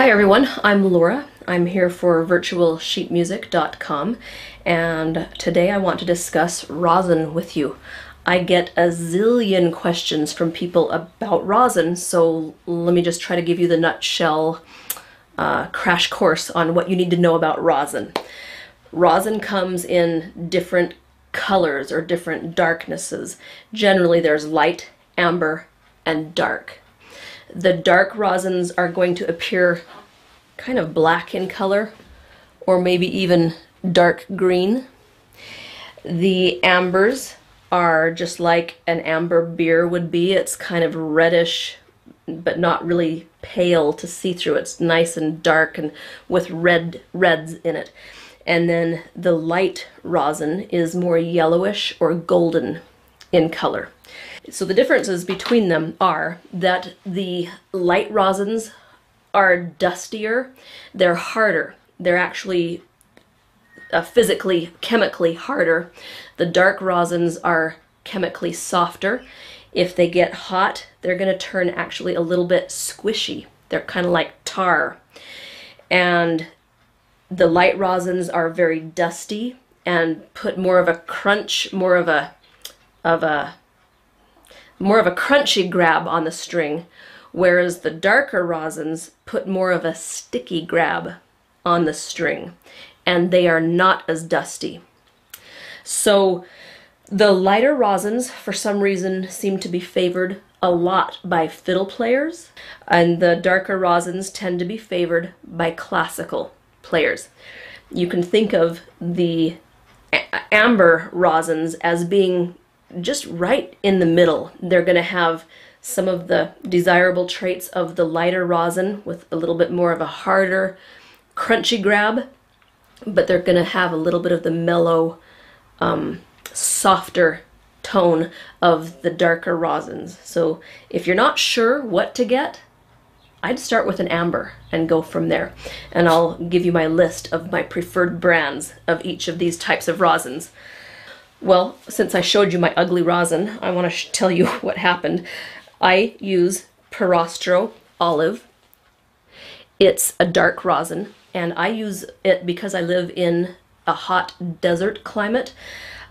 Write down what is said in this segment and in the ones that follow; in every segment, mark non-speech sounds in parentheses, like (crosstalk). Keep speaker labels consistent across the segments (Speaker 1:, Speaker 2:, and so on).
Speaker 1: Hi everyone, I'm Laura. I'm here for virtualsheetmusic.com and today I want to discuss rosin with you. I get a zillion questions from people about rosin, so let me just try to give you the nutshell uh, crash course on what you need to know about rosin. Rosin comes in different colors or different darknesses. Generally there's light, amber, and dark. The dark rosins are going to appear kind of black in color or maybe even dark green. The ambers are just like an amber beer would be. It's kind of reddish but not really pale to see through. It's nice and dark and with red reds in it. And then the light rosin is more yellowish or golden in color. So the differences between them are that the light rosins are dustier, they're harder. They're actually uh, physically, chemically harder. The dark rosins are chemically softer. If they get hot, they're going to turn actually a little bit squishy. They're kind of like tar. And the light rosins are very dusty and put more of a crunch, more of a of a more of a crunchy grab on the string, whereas the darker rosins put more of a sticky grab on the string, and they are not as dusty. So the lighter rosins, for some reason, seem to be favored a lot by fiddle players, and the darker rosins tend to be favored by classical players. You can think of the amber rosins as being just right in the middle. They're going to have some of the desirable traits of the lighter rosin with a little bit more of a harder, crunchy grab, but they're going to have a little bit of the mellow, um, softer tone of the darker rosins. So if you're not sure what to get, I'd start with an amber and go from there. And I'll give you my list of my preferred brands of each of these types of rosins. Well, since I showed you my ugly rosin, I want to tell you (laughs) what happened. I use Pirastro Olive. It's a dark rosin, and I use it because I live in a hot desert climate.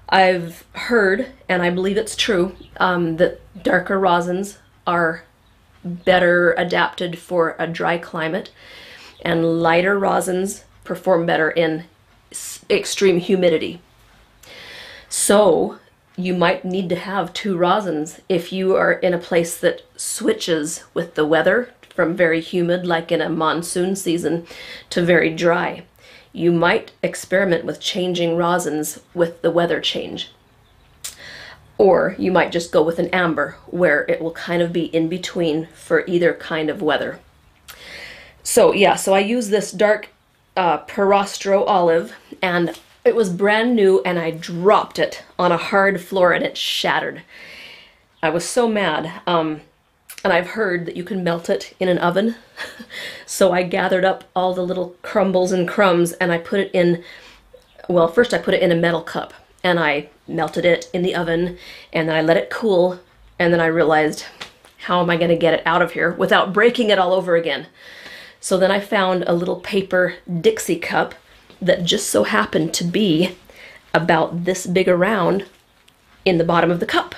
Speaker 1: I've heard, and I believe it's true, um, that darker rosins are better adapted for a dry climate, and lighter rosins perform better in extreme humidity. So you might need to have two rosins if you are in a place that switches with the weather from very humid, like in a monsoon season, to very dry. You might experiment with changing rosins with the weather change. Or you might just go with an amber, where it will kind of be in between for either kind of weather. So yeah, so I use this dark uh, Pirastro olive, and it was brand new and I dropped it on a hard floor and it shattered. I was so mad. Um, and I've heard that you can melt it in an oven. (laughs) so I gathered up all the little crumbles and crumbs and I put it in, well, first I put it in a metal cup and I melted it in the oven and then I let it cool and then I realized, how am I going to get it out of here without breaking it all over again? So then I found a little paper Dixie cup that just so happened to be about this big around in the bottom of the cup.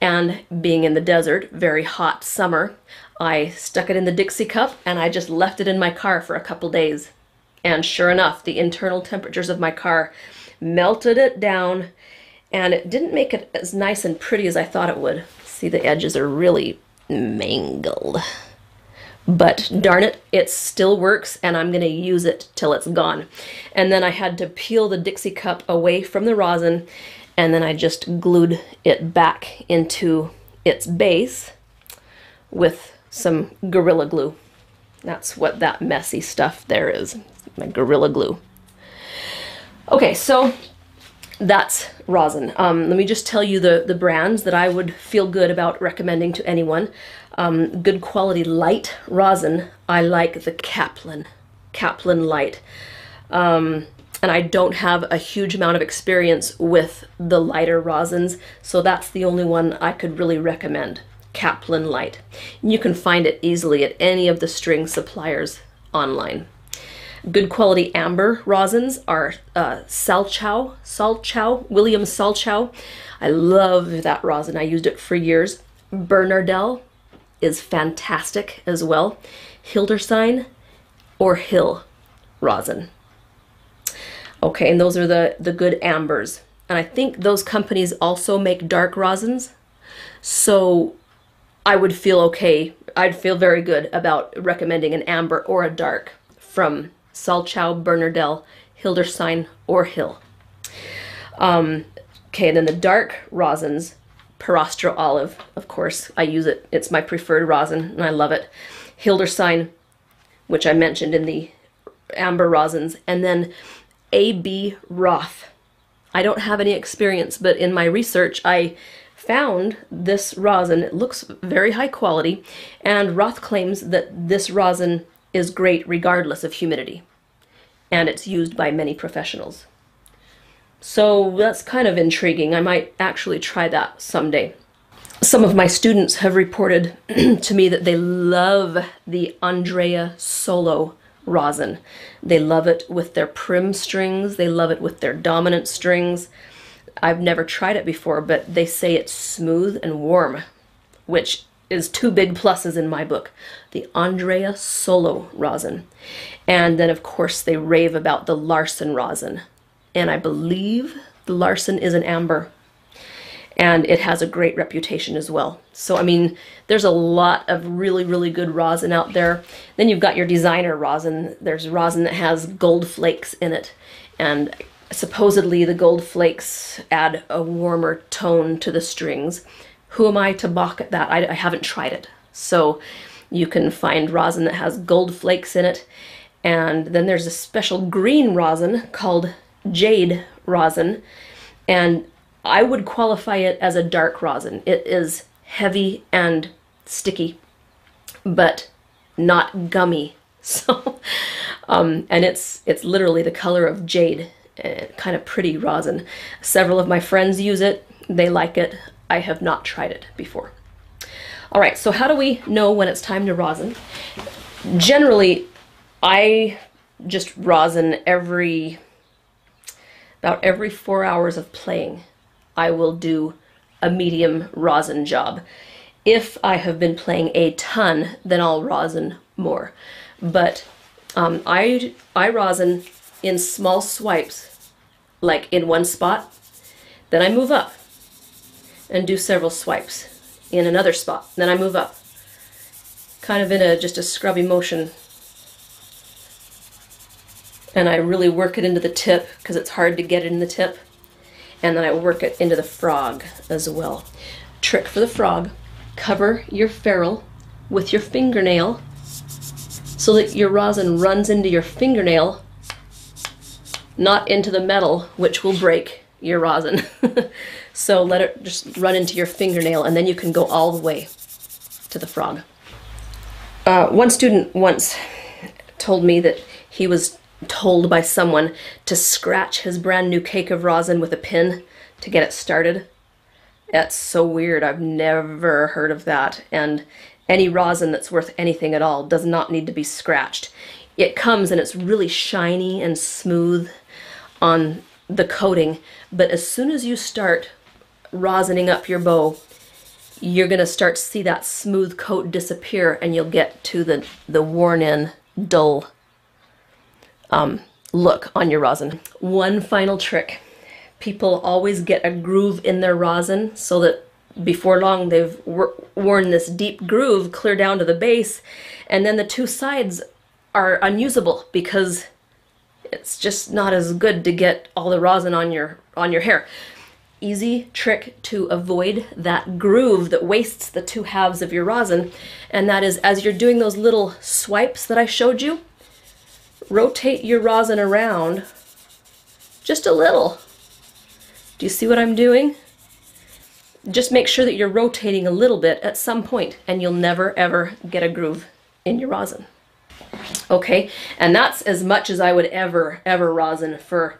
Speaker 1: And being in the desert, very hot summer, I stuck it in the Dixie cup and I just left it in my car for a couple days. And sure enough, the internal temperatures of my car melted it down and it didn't make it as nice and pretty as I thought it would. See, the edges are really mangled. But darn it, it still works and I'm gonna use it till it's gone. And then I had to peel the Dixie cup away from the rosin and then I just glued it back into its base with some Gorilla Glue. That's what that messy stuff there is, my Gorilla Glue. Okay, so that's rosin. Um, let me just tell you the, the brands that I would feel good about recommending to anyone. Um, good quality light rosin, I like the Kaplan, Kaplan Light. Um, and I don't have a huge amount of experience with the lighter rosins, so that's the only one I could really recommend, Kaplan Light. You can find it easily at any of the string suppliers online. Good quality amber rosins are uh, Salchow, Salchow, William Salchow. I love that rosin. I used it for years. Bernardel is fantastic as well. Hidersine or Hill rosin. Okay, and those are the, the good ambers. And I think those companies also make dark rosins. So I would feel okay. I'd feel very good about recommending an amber or a dark from Salchow, Bernardel, Hidersine, or Hill. Um, okay, and then the dark rosins, Pirastro olive, of course. I use it. It's my preferred rosin, and I love it. Hidersine, which I mentioned in the amber rosins, and then A.B. Roth. I don't have any experience, but in my research, I found this rosin. It looks very high quality, and Roth claims that this rosin is great regardless of humidity, and it's used by many professionals. So that's kind of intriguing. I might actually try that someday. Some of my students have reported (clears throat) to me that they love the Andrea Solo rosin. They love it with their prim strings, they love it with their dominant strings. I've never tried it before, but they say it's smooth and warm, which is two big pluses in my book. The Andrea Solo rosin. And then, of course, they rave about the Larsen rosin. And I believe the Larsen is an amber and it has a great reputation as well. So, I mean, there's a lot of really, really good rosin out there. Then you've got your designer rosin. There's rosin that has gold flakes in it, and supposedly the gold flakes add a warmer tone to the strings. Who am I to balk at that? I, I haven't tried it. So, you can find rosin that has gold flakes in it, and then there's a special green rosin called jade rosin, and I would qualify it as a dark rosin. It is heavy and sticky, but not gummy. (laughs) So, um, and it's it's literally the color of jade, uh, kind of pretty rosin. Several of my friends use it. They like it. I have not tried it before. All right, so how do we know when it's time to rosin? Generally, I just rosin every about every four hours of playing. I will do a medium rosin job. If I have been playing a ton, then I'll rosin more. But um, I, I rosin in small swipes, like in one spot. Then I move up and do several swipes in another spot. Then I move up, kind of in a just a scrubby motion. And I really work it into the tip because it's hard to get it in the tip and then I work it into the frog as well. Trick for the frog, cover your ferrule with your fingernail so that your rosin runs into your fingernail, not into the metal, which will break your rosin. (laughs) so let it just run into your fingernail and then you can go all the way to the frog. Uh, one student once told me that he was told by someone to scratch his brand new cake of rosin with a pin to get it started. That's so weird. I've never heard of that. And any rosin that's worth anything at all does not need to be scratched. It comes and it's really shiny and smooth on the coating, but as soon as you start rosining up your bow, you're going to start to see that smooth coat disappear and you'll get to the, the worn in, dull um, look on your rosin. One final trick. People always get a groove in their rosin so that before long they've worn this deep groove clear down to the base and then the two sides are unusable because it's just not as good to get all the rosin on your on your hair. Easy trick to avoid that groove that wastes the two halves of your rosin and that is as you're doing those little swipes that I showed you rotate your rosin around just a little. Do you see what I'm doing? Just make sure that you're rotating a little bit at some point and you'll never ever get a groove in your rosin. Okay, and that's as much as I would ever, ever rosin for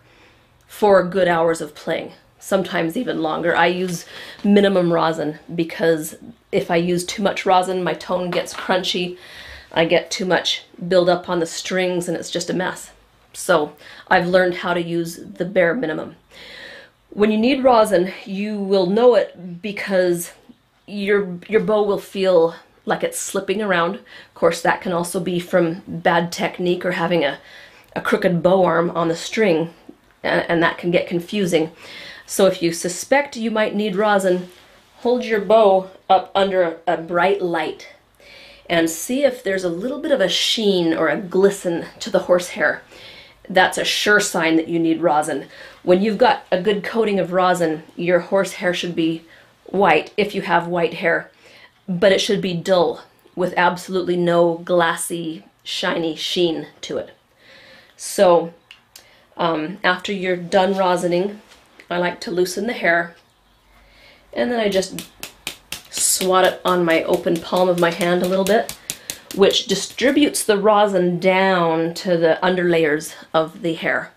Speaker 1: four good hours of playing, sometimes even longer. I use minimum rosin because if I use too much rosin, my tone gets crunchy. I get too much buildup on the strings and it's just a mess. So I've learned how to use the bare minimum. When you need rosin, you will know it because your your bow will feel like it's slipping around. Of course, that can also be from bad technique or having a, a crooked bow arm on the string, and, and that can get confusing. So if you suspect you might need rosin, hold your bow up under a, a bright light and see if there's a little bit of a sheen or a glisten to the horsehair. That's a sure sign that you need rosin. When you've got a good coating of rosin, your horsehair should be white if you have white hair, but it should be dull with absolutely no glassy, shiny sheen to it. So um, after you're done rosining, I like to loosen the hair and then I just swat it on my open palm of my hand a little bit, which distributes the rosin down to the underlayers of the hair.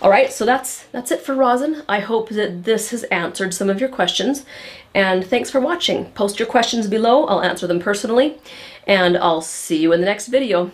Speaker 1: All right, so that's that's it for rosin. I hope that this has answered some of your questions, and thanks for watching. Post your questions below, I'll answer them personally, and I'll see you in the next video.